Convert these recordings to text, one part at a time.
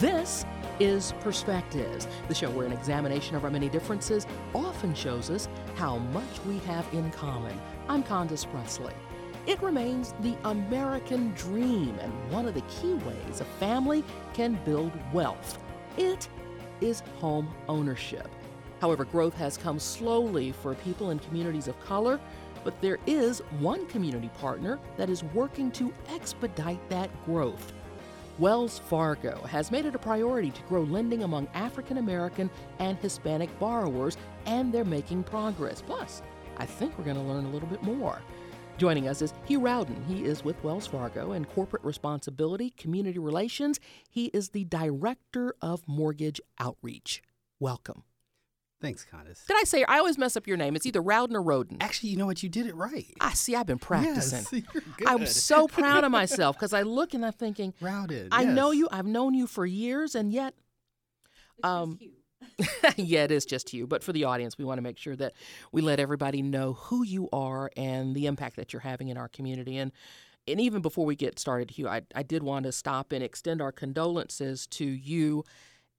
This is Perspectives, the show where an examination of our many differences often shows us how much we have in common. I'm Condace Pressley. It remains the American dream and one of the key ways a family can build wealth. It is home ownership. However, growth has come slowly for people in communities of color, but there is one community partner that is working to expedite that growth. Wells Fargo has made it a priority to grow lending among African American and Hispanic borrowers, and they're making progress. Plus, I think we're going to learn a little bit more. Joining us is Hugh Rowden. He is with Wells Fargo and Corporate Responsibility, Community Relations. He is the Director of Mortgage Outreach. Welcome. Thanks, Condace. Did I say I always mess up your name? It's either Rowden or Roden. Actually, you know what? You did it right. I see. I've been practicing. Yes, you're good. I'm so proud of myself because I look and I'm thinking, Routed. I know you. I've known you for years, and yet, um, yeah, it is just you. But for the audience, we want to make sure that we let everybody know who you are and the impact that you're having in our community. And and even before we get started, Hugh, I, I did want to stop and extend our condolences to you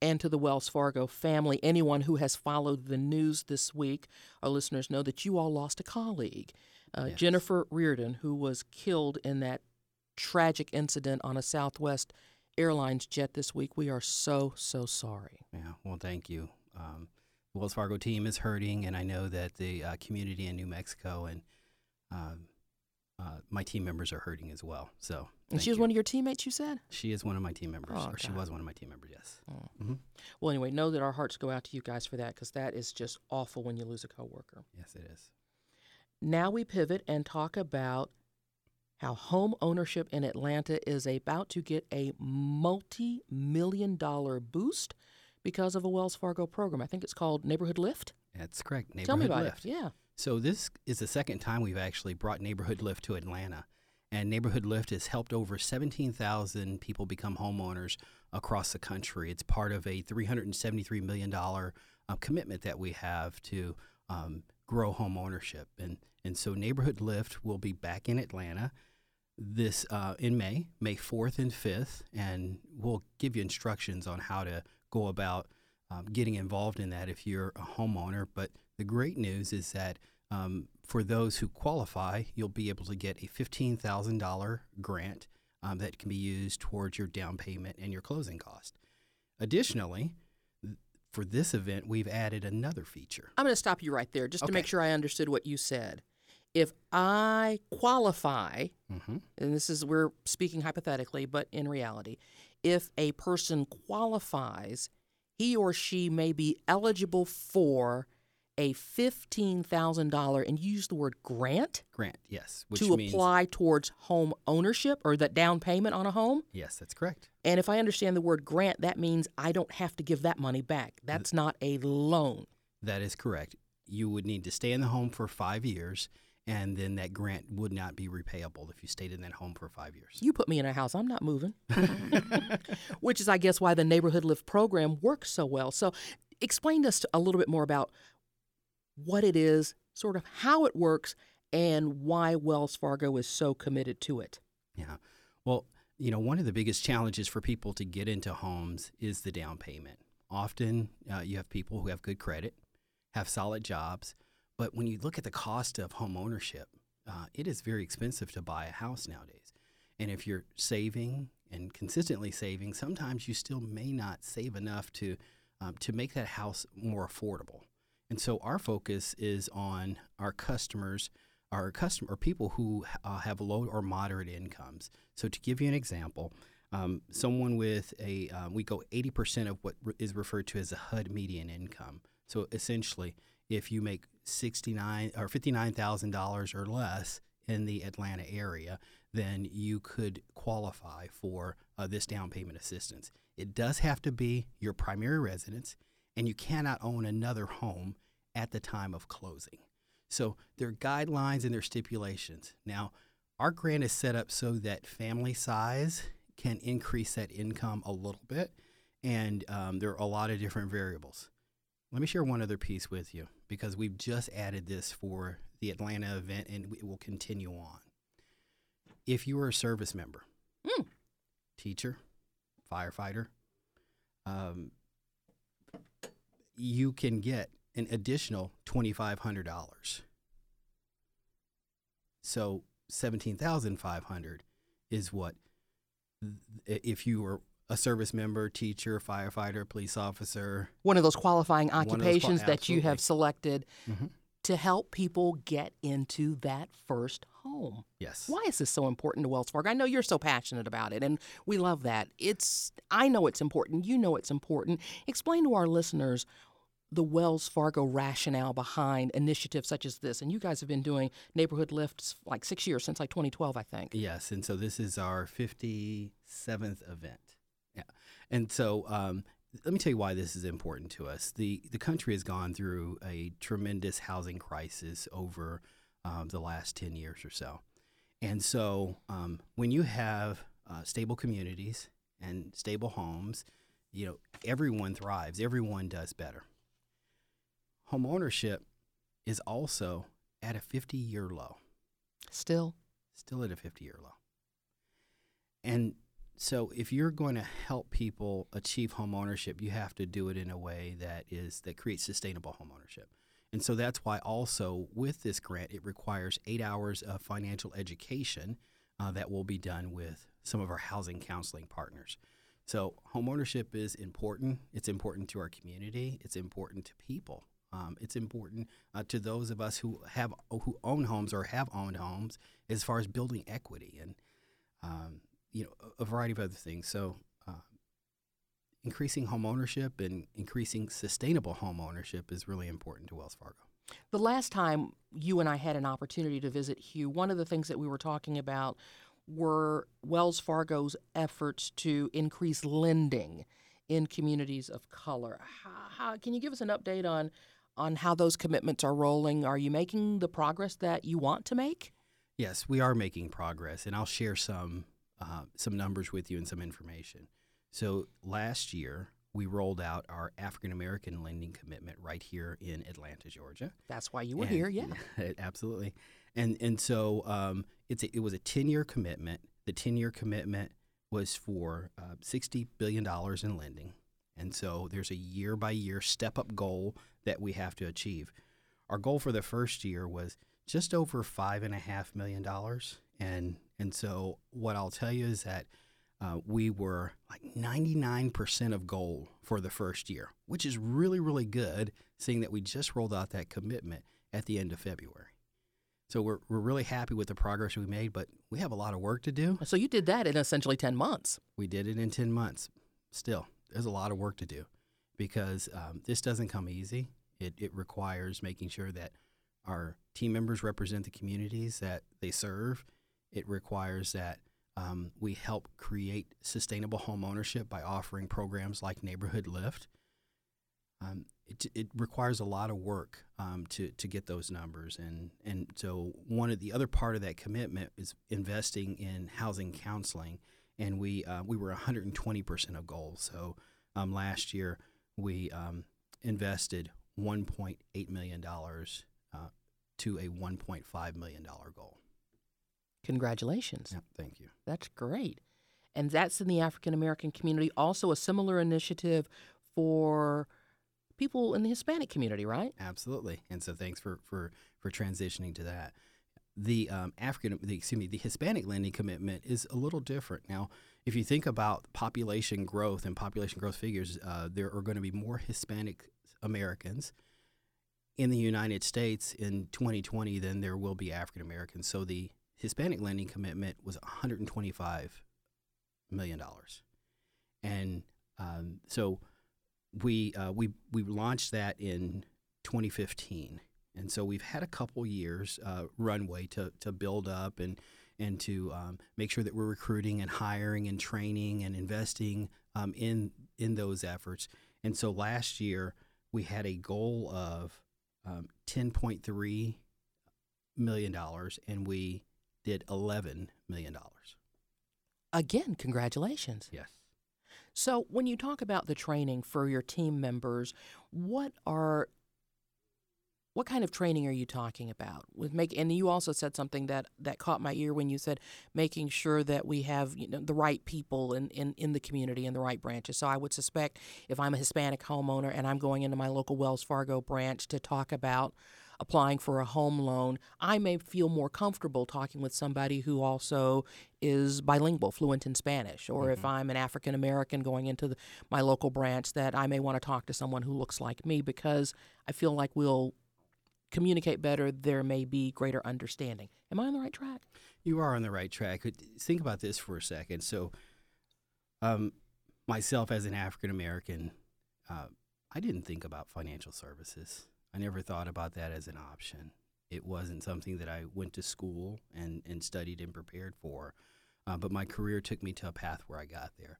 and to the Wells Fargo family. Anyone who has followed the news this week, our listeners know that you all lost a colleague, uh, Yes. Jennifer Riordan, who was killed in that tragic incident on a Southwest Airlines jet this week. We are so, so sorry. Yeah. Well, thank you. Um, the Wells Fargo team is hurting, and I know that the uh, community in New Mexico and um, uh, my team members are hurting as well. So, And she was you. one of your teammates, you said? She is one of my team members, Oh, or she was one of my team members. Yes. Well, anyway, know that our hearts go out to you guys for that because that is just awful when you lose a coworker. Yes, it is. Now we pivot and talk about how home ownership in Atlanta is about to get a multi million dollar boost because of a Wells Fargo program. I think it's called Neighborhood Lift. That's correct. Neighborhood Tell me about Lift. it. Yeah. So this is the second time we've actually brought Neighborhood Lift to Atlanta. And Neighborhood Lift has helped over 17,000 people become homeowners across the country. It's part of a $373 million uh, commitment that we have to um, grow home ownership. And, and so Neighborhood Lift will be back in Atlanta this uh, in May, May 4th and 5th. And we'll give you instructions on how to go about um, getting involved in that if you're a homeowner. But the great news is that um, for those who qualify, you'll be able to get a $15,000 grant um, that can be used towards your down payment and your closing cost. Additionally, for this event, we've added another feature. I'm going to stop you right there just to make sure I understood what you said. If I qualify, Mm-hmm. and this is we're speaking hypothetically, but in reality, if a person qualifies, he or she may be eligible for a fifteen thousand dollar, and you use the word grant Grant, yes. Which to means, apply towards home ownership or that down payment on a home. Yes, that's correct. And if I understand the word grant, that means I don't have to give that money back. That's not a loan. That is correct. You would need to stay in the home for five years, and then that grant would not be repayable if you stayed in that home for five years. You put me in a house, I'm not moving. Which is, I guess, why the Neighborhood Lift program works so well. So, explain to us a little bit more about what it is, sort of how it works, and why Wells Fargo is so committed to it. Yeah. Well, you know, one of the biggest challenges for people to get into homes is the down payment. Often, uh, you have people who have good credit, have solid jobs, but when you look at the cost of home ownership, uh, it is very expensive to buy a house nowadays. And if you're saving and consistently saving, sometimes you still may not save enough to um, to make that house more affordable. And so our focus is on our customers, our customer, or people who uh, have low or moderate incomes. So to give you an example, um, someone with a um, we go 80% of what re- is referred to as a HUD median income. So essentially, if you make 69 or $59,000 or less in the Atlanta area, then you could qualify for uh, this down payment assistance. It does have to be your primary residence, and you cannot own another home at the time of closing. So there are guidelines and there are stipulations. Now, our grant is set up so that family size can increase that income a little bit, and um, there are a lot of different variables. Let me share one other piece with you because we've just added this for the Atlanta event and it will continue on. If you are a service member, Mm. teacher, firefighter, um, you can get an additional $2,500. So 17,500 is what if you were a service member, teacher, firefighter, police officer, one of those qualifying those occupations qual- that you have selected Mhm. to help people get into that first home. yes. Why is this so important to Wells Fargo? I know you're so passionate about it, and we love that. It's I know it's important. You know it's important. Explain to our listeners the Wells Fargo rationale behind initiatives such as this. And you guys have been doing neighborhood lifts like six years since like 2012, I think. Yes, and so this is our 57th event. Yeah, and so um, let me tell you why this is important to us. the The country has gone through a tremendous housing crisis over um, the last 10 years or so, and so um, when you have uh, stable communities and stable homes, you know everyone thrives. Everyone does better. Home ownership is also at a 50 year low Still, still at a 50 year low. And so if you're going to help people achieve home ownership, you have to do it in a way that is that creates sustainable home ownership. And so that's why also with this grant it requires 8 hours of financial education uh, that will be done with some of our housing counseling partners. So home ownership is important. It's important to our community. It's important to people. Um, it's important uh, to those of us who have who own homes or have owned homes as far as building equity and um, you know a, variety of other things. So uh, increasing home ownership and increasing sustainable home ownership is really important to Wells Fargo. The last time you and I had an opportunity to visit Hugh, one of the things that we were talking about were Wells Fargo's efforts to increase lending in communities of color. How, how, can you give us an update on on how those commitments are rolling? Are you making the progress that you want to make? Yes, we are making progress, and I'll share some uh, some numbers with you and some information. So last year we rolled out our African American lending commitment right here in Atlanta, Georgia. That's why you were And- here, yeah. absolutely. And and so um, it's a, it was a ten year commitment. The ten year commitment was for uh, sixty billion dollars in lending, and so there's a year by year step up goal that we have to achieve. Our goal for the first year was just over five and a half million dollars, and and so what I'll tell you is that. Uh, we were like 99% of goal for the first year, which is really, really good, seeing that we just rolled out that commitment at the end of February. So we're, we're really happy with the progress we made, but we have a lot of work to do. So you did that in essentially 10 months. We did it in 10 months. Still, there's a lot of work to do because um, this doesn't come easy. It, it requires making sure that our team members represent the communities that they serve. It requires that um, we help create sustainable home ownership by offering programs like Neighborhood Lift. Um, it, it requires a lot of work um, to, to get those numbers. And, and so, one of the other part of that commitment is investing in housing counseling. And we, uh, we were 120% of goals. So, um, last year, we um, invested $1.8 million uh, to a $1.5 million goal. Congratulations. Yeah, thank you. That's great. And that's in the African American community. Also, a similar initiative for people in the Hispanic community, right? Absolutely. And so thanks for for for transitioning to that. The um, African, the, excuse me, the Hispanic lending commitment is a little different. Now, if you think about population growth and population growth figures, uh, there are going to be more Hispanic Americans in the United States in 2020 than there will be African Americans. So the Hispanic lending commitment was 125 million dollars, and um, so we uh, we we launched that in 2015, and so we've had a couple years uh, runway to to build up and and to um, make sure that we're recruiting and hiring and training and investing um, in in those efforts. And so last year we had a goal of um, 10.3 million dollars, and we did 11 million dollars. Again, congratulations. Yes. So, when you talk about the training for your team members, what are what kind of training are you talking about with make and you also said something that that caught my ear when you said making sure that we have you know the right people in, in, in the community and the right branches so i would suspect if i'm a hispanic homeowner and i'm going into my local wells fargo branch to talk about applying for a home loan, I may feel more comfortable talking with somebody who also is bilingual, fluent in Spanish. Or mm-hmm. if I'm an African American going into the, my local branch, that I may want to talk to someone who looks like me because I feel like we'll communicate better. There may be greater understanding. Am I on the right track? You are on the right track. Think about this for a second. So, um, myself as an African American, uh, I didn't think about financial services. I never thought about that as an option. It wasn't something that I went to school and, and studied and prepared for. Uh, but my career took me to a path where I got there.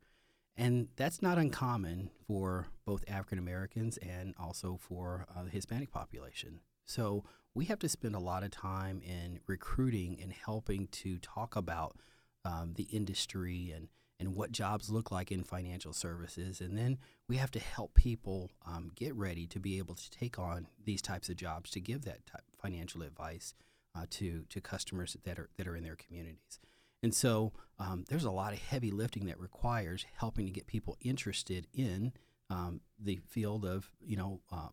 And that's not uncommon for both African Americans and also for uh, the Hispanic population. So we have to spend a lot of time in recruiting and helping to talk about um, the industry and and what jobs look like in financial services. And then we have to help people um, get ready to be able to take on these types of jobs to give that financial advice uh, to to customers that are that are in their communities. And so um, there's a lot of heavy lifting that requires helping to get people interested in um, the field of you know uh,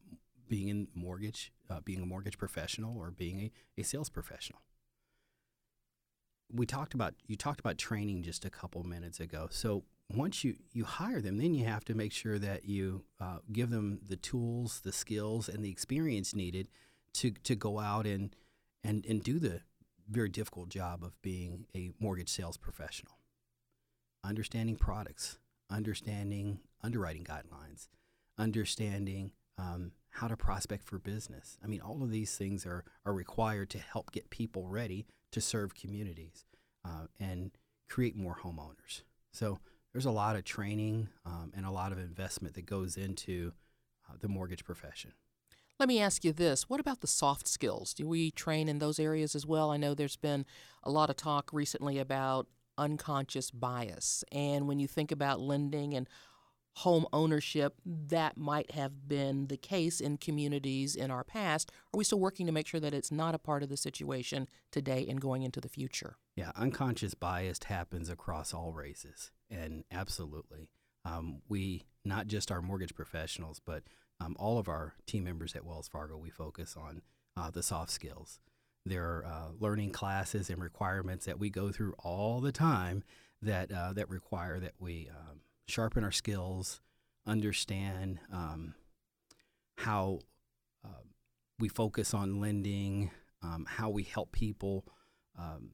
being in mortgage, uh, being a mortgage professional, or being a, a sales professional we talked about you talked about training just a couple minutes ago. So once you you hire them, then you have to make sure that you uh, give them the tools, the skills, and the experience needed to to go out and and and do the very difficult job of being a mortgage sales professional. Understanding products, understanding underwriting guidelines, understanding um, how to prospect for business. I mean, all of these things are, are required to help get people ready to serve communities uh, and create more homeowners. So there's a lot of training um, and a lot of investment that goes into uh, the mortgage profession. Let me ask you this. What about the soft skills? Do we train in those areas as well? I know there's been a lot of talk recently about unconscious bias. And when you think about lending and home ownership that might have been the case in communities in our past? Are we still working to make sure that it's not a part of the situation today and going into the future? Yeah, unconscious bias happens across all races, and absolutely. Um, we, not just our mortgage professionals, but um, all of our team members at Wells Fargo, we focus on uh, the soft skills. There are uh, learning classes and requirements that we go through all the time that uh, that require that we um, sharpen our skills, understand um, how uh, we focus on lending, um, how we help people um,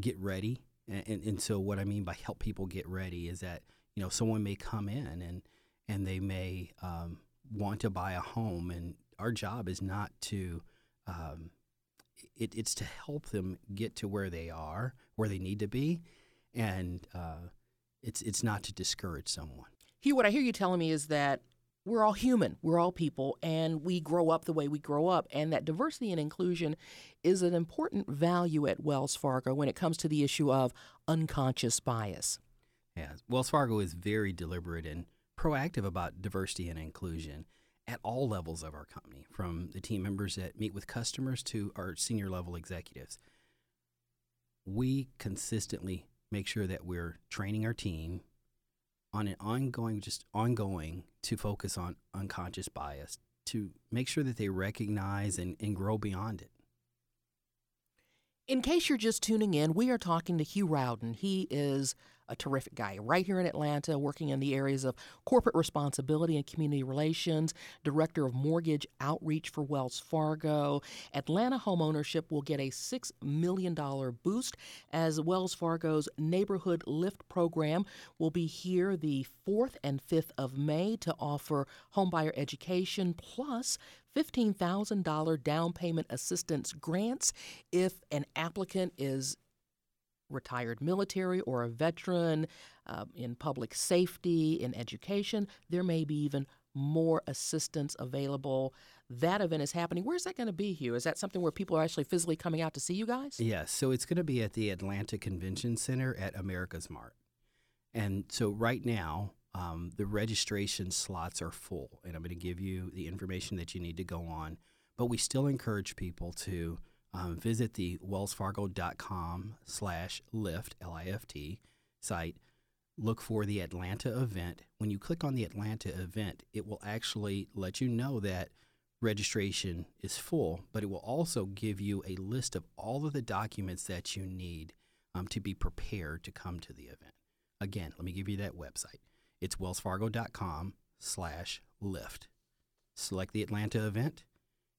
get ready. And, and, and, so, what I mean by help people get ready is that you know someone may come in and and they may um, want to buy a home, and our job is not to um, it, it's to help them get to where they are, where they need to be, and uh, it's it's not to discourage someone. Hugh, what I hear you telling me is that we're all human, we're all people, and we grow up the way we grow up, and that diversity and inclusion is an important value at Wells Fargo when it comes to the issue of unconscious bias. Yeah, Wells Fargo is very deliberate and proactive about diversity and inclusion at all levels of our company, from the team members that meet with customers to our senior level executives. We consistently make sure that we're training our team on an ongoing, just ongoing, to focus on unconscious bias, to make sure that they recognize and, and grow beyond it. In case you're just tuning in, we are talking to Hugh Rowden. He is a terrific guy right here in Atlanta, working in the areas of corporate responsibility and community relations, director of mortgage outreach for Wells Fargo. Atlanta homeownership will get a $6 million boost as Wells Fargo's Neighborhood Lift program will be here the 4th and 5th of May to offer homebuyer education plus $15,000 down payment assistance grants if an applicant is retired military or a veteran, uh, in public safety, in education. There may be even more assistance available. That event is happening. Where's that going to be, Hugh? Is that something where people are actually physically coming out to see you guys? Yes. So it's going to be at the Atlanta Convention Center at AmericasMart. And so right now, um, the registration slots are full, and I'm going to give you the information that you need to go on. but we still encourage people to um, visit the wellsfargo.com slash lift, L-I-F-T, site. Look for the Atlanta event. When you click on the Atlanta event, it will actually let you know that registration is full, but it will also give you a list of all of the documents that you need um, to be prepared to come to the event. Again, let me give you that website. It's wellsfargo.com slash lift. Select the Atlanta event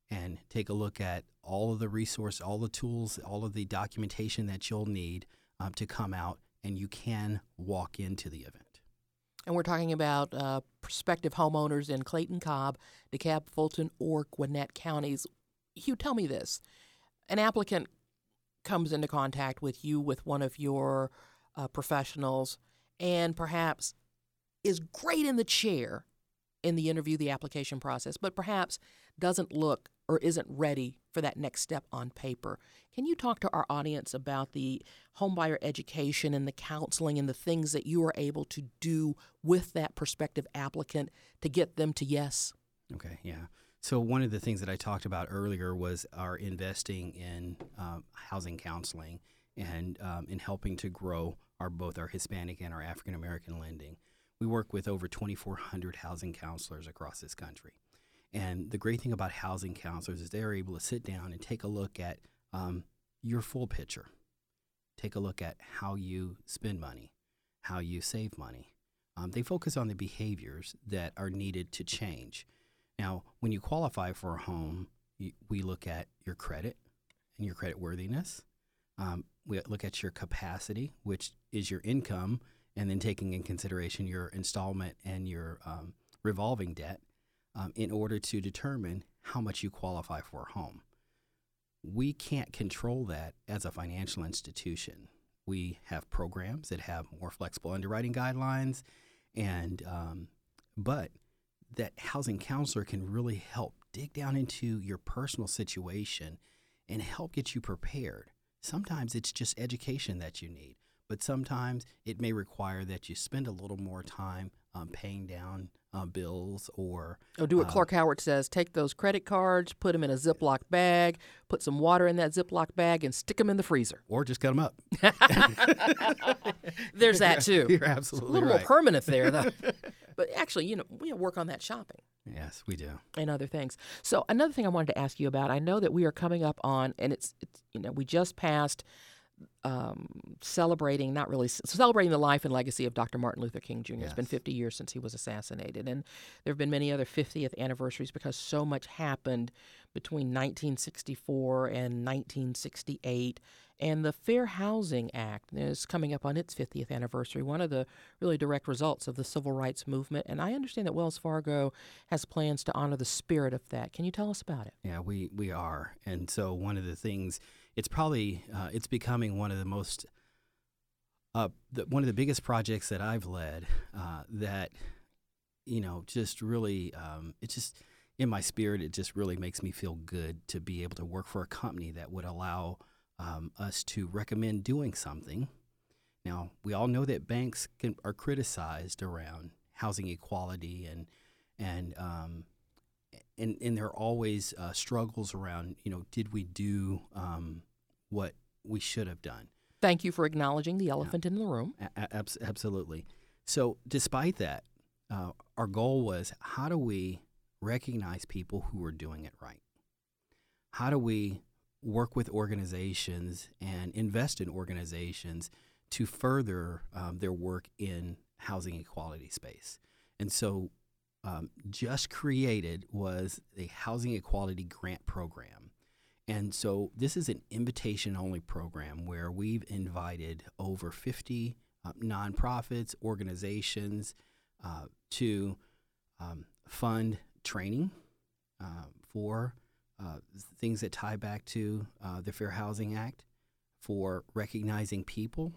and take a look at all of the resource, all the tools, all of the documentation that you'll need um, to come out, and you can walk into the event. And we're talking about uh, prospective homeowners in Clayton Cobb, DeKalb, Fulton, or Gwinnett counties. Hugh, tell me this. An applicant comes into contact with you, with one of your uh, professionals, and perhaps is great in the chair in the interview, the application process, but perhaps doesn't look or isn't ready for that next step on paper. Can you talk to our audience about the homebuyer education and the counseling and the things that you are able to do with that prospective applicant to get them to yes? Okay, yeah. So one of the things that I talked about earlier was our investing in um, housing counseling and um, in helping to grow our both our Hispanic and our African American lending. We work with over 2,400 housing counselors across this country. And the great thing about housing counselors is they're able to sit down and take a look at um, your full picture. Take a look at how you spend money, how you save money. Um, they focus on the behaviors that are needed to change. Now, when you qualify for a home, we look at your credit and your credit worthiness. Um, we look at your capacity, which is your income, and then taking in consideration your installment and your um, revolving debt um, in order to determine how much you qualify for a home. We can't control that as a financial institution. We have programs that have more flexible underwriting guidelines, and um, but that housing counselor can really help dig down into your personal situation and help get you prepared. Sometimes it's just education that you need, but sometimes it may require that you spend a little more time um, paying down uh, bills or oh, do what uh, Clark Howard says: take those credit cards, put them in a Ziploc bag, put some water in that Ziploc bag, and stick them in the freezer, or just cut them up. There's that too. You're absolutely it's a little right. more permanent there, though. but actually, you know, we work on that shopping. Yes, we do, and other things. So another thing I wanted to ask you about: I know that we are coming up on, and it's, it's you know, we just passed um, celebrating, not really celebrating the life and legacy of Dr. Martin Luther King Jr. Yes. It's been 50 years since he was assassinated, and there have been many other 50th anniversaries because so much happened between 1964 and 1968. And the Fair Housing Act is coming up on its 50th anniversary, one of the really direct results of the civil rights movement. And I understand that Wells Fargo has plans to honor the spirit of that. Can you tell us about it? Yeah, we, we are. And so one of the things it's probably uh, it's becoming one of the most uh, the, one of the biggest projects that I've led uh, that you know just really um, it just in my spirit it just really makes me feel good to be able to work for a company that would allow um, us to recommend doing something. Now we all know that banks can, are criticized around housing equality and and um, and and there are always uh, struggles around you know did we do um, what we should have done? Thank you for acknowledging the elephant yeah. in the room. A- absolutely. So despite that uh, our goal was how do we recognize people who are doing it right? How do we work with organizations and invest in organizations to further um, their work in housing equality space? And so um, just created was a housing equality grant program. And so this is an invitation only program where we've invited over 50 uh, nonprofits, organizations uh, to um, fund training uh, for uh, things that tie back to uh, the Fair Housing Act, for recognizing people.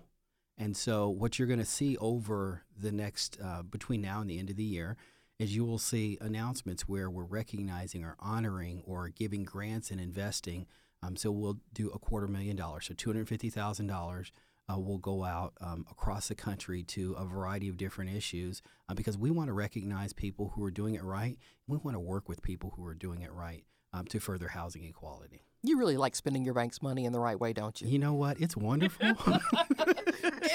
And so, what you're going to see over the next, uh, between now and the end of the year, is you will see announcements where we're recognizing or honoring or giving grants and investing. Um, so we'll do a quarter million dollars, so two hundred fifty thousand dollars. Uh, will go out um, across the country to a variety of different issues uh, because we want to recognize people who are doing it right. We want to work with people who are doing it right um, to further housing equality. You really like spending your bank's money in the right way, don't you? You know what? It's wonderful.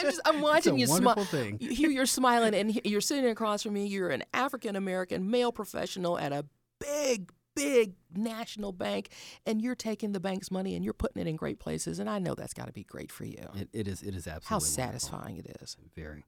just, I'm watching you wonderful smile. thing. Here you're smiling, and you're sitting across from me. You're an African American male professional at a big, big national bank, and you're taking the bank's money and you're putting it in great places. And I know that's got to be great for you. It, it is. It is absolutely How wonderful. satisfying it is. Very.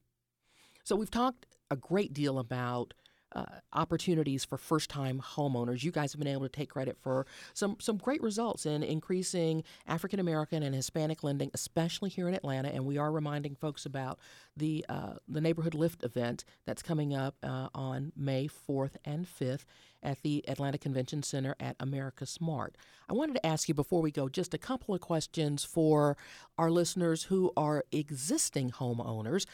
So we've talked a great deal about uh, opportunities for first-time homeowners. You guys have been able to take credit for some some great results in increasing African American and Hispanic lending, especially here in Atlanta. And we are reminding folks about the uh, the neighborhood lift event that's coming up uh, on May 4th and 5th at the Atlanta Convention Center at AmericasMart. I wanted to ask you before we go just a couple of questions for our listeners who are existing homeowners.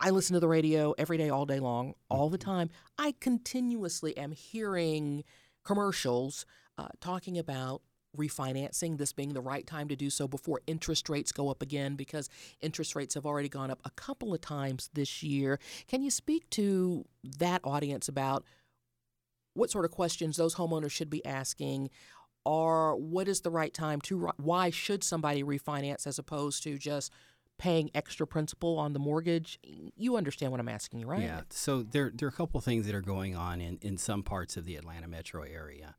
I listen to the radio every day, all day long, all the time. I continuously am hearing commercials uh, talking about refinancing, this being the right time to do so before interest rates go up again, because interest rates have already gone up a couple of times this year. Can you speak to that audience about what sort of questions those homeowners should be asking? Or what is the right time to, why should somebody refinance as opposed to just paying extra principal on the mortgage? You understand what I'm asking you, right? Yeah. So there, there are a couple things that are going on in, in some parts of the Atlanta metro area.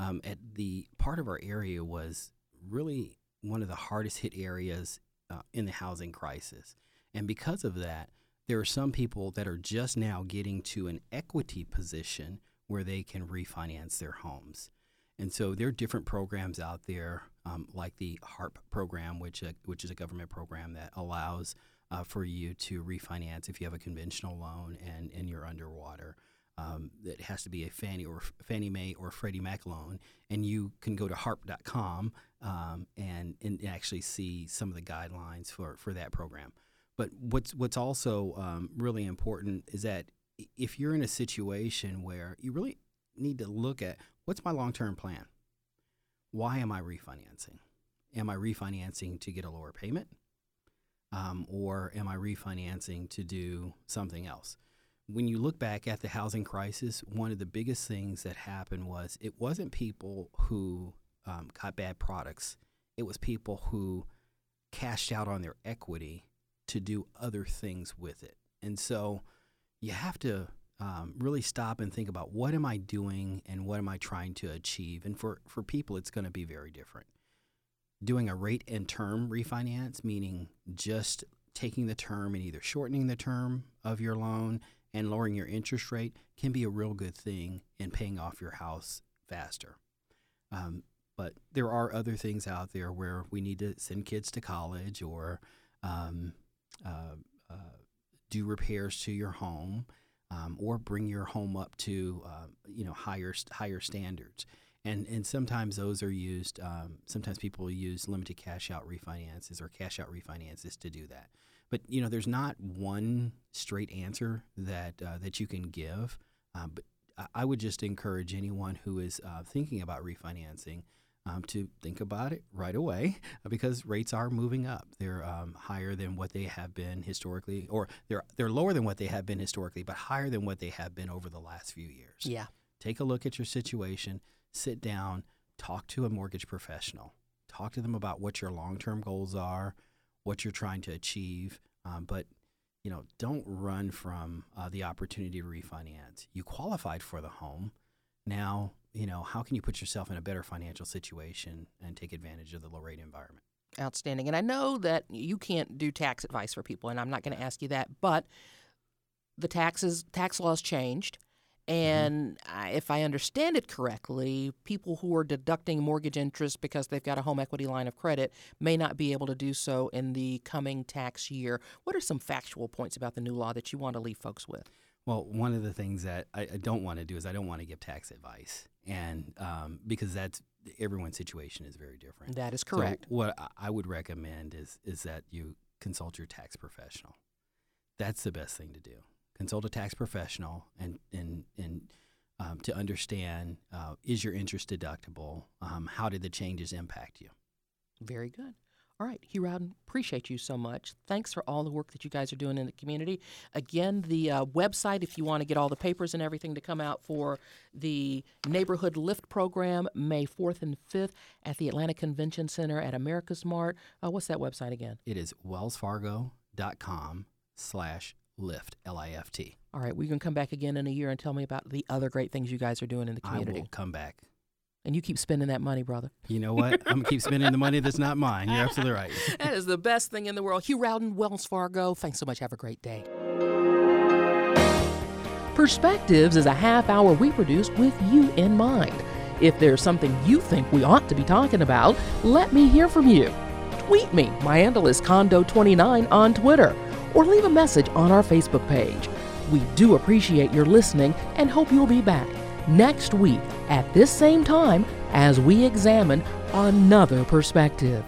Um, at the part of our area was really one of the hardest hit areas uh, in the housing crisis, and because of that, there are some people that are just now getting to an equity position where they can refinance their homes. And so there are different programs out there, um, like the HARP program, which uh, which is a government program that allows uh, for you to refinance if you have a conventional loan and, and you're underwater. Um, it has to be a Fannie or Fannie Mae or Freddie Mac loan, and you can go to harp.com um, and and actually see some of the guidelines for, for that program. But what's what's also um, really important is that if you're in a situation where you really need to look at what's my long term plan. Why am I refinancing? Am I refinancing to get a lower payment? Um, or am I refinancing to do something else? When you look back at the housing crisis, one of the biggest things that happened was it wasn't people who um, got bad products, it was people who cashed out on their equity to do other things with it. And so you have to um, really stop and think about what am I doing and what am I trying to achieve. And for, for people, it's going to be very different. Doing a rate and term refinance, meaning just taking the term and either shortening the term of your loan and lowering your interest rate, can be a real good thing in paying off your house faster. Um, but there are other things out there where we need to send kids to college or um, uh, uh, do repairs to your home um, or bring your home up to uh, you know higher higher standards. And and sometimes those are used. Um, sometimes people use limited cash out refinances or cash out refinances to do that. But you know, there's not one straight answer that uh, that you can give. Um, but I- I would just encourage anyone who is uh, thinking about refinancing um, to think about it right away because rates are moving up. They're um, higher than what they have been historically, or they're they're lower than what they have been historically, but higher than what they have been over the last few years. Yeah. Take a look at your situation, sit down, talk to a mortgage professional, talk to them about what your long term goals are, what you're trying to achieve, um, but you know, don't run from uh, the opportunity to refinance. You qualified for the home. Now, you know, how can you put yourself in a better financial situation and take advantage of the low rate environment? Outstanding. And I know that you can't do tax advice for people, and I'm not going to ask you that, but the taxes tax laws changed. Mm-hmm. And I if I understand it correctly, people who are deducting mortgage interest because they've got a home equity line of credit may not be able to do so in the coming tax year. What are some factual points about the new law that you want to leave folks with? Well, one of the things that I, I don't want to do is I don't want to give tax advice, and um, because that's everyone's situation is very different. That is So correct. what I- I would recommend is is that you consult your tax professional. That's the best thing to do. Consult a tax professional and and and um, to understand uh, is your interest deductible? Um, how did the changes impact you? Very good. All right, Hugh Rowden, appreciate you so much. Thanks for all the work that you guys are doing in the community. Again, the uh, website, if you want to get all the papers and everything to come out for the Neighborhood Lift program, May 4th and 5th at the Atlanta Convention Center at AmericasMart. Uh, what's that website again? It is wellsfargo.com slash lift, L-I-F-T. All right, we can come back again in a year and tell me about the other great things you guys are doing in the community. I will come back. And you keep spending that money, brother. You know what? I'm gonna keep spending the money that's not mine. You're absolutely right. that is the best thing in the world. Hugh Rowden, Wells Fargo. Thanks so much. Have a great day. Perspectives is a half hour we produce with you in mind. If there's something you think we ought to be talking about, let me hear from you. Tweet me. My handle is Condo29 on Twitter. Or leave a message on our Facebook page. We do appreciate your listening and hope you'll be back next week at this same time as we examine another perspective.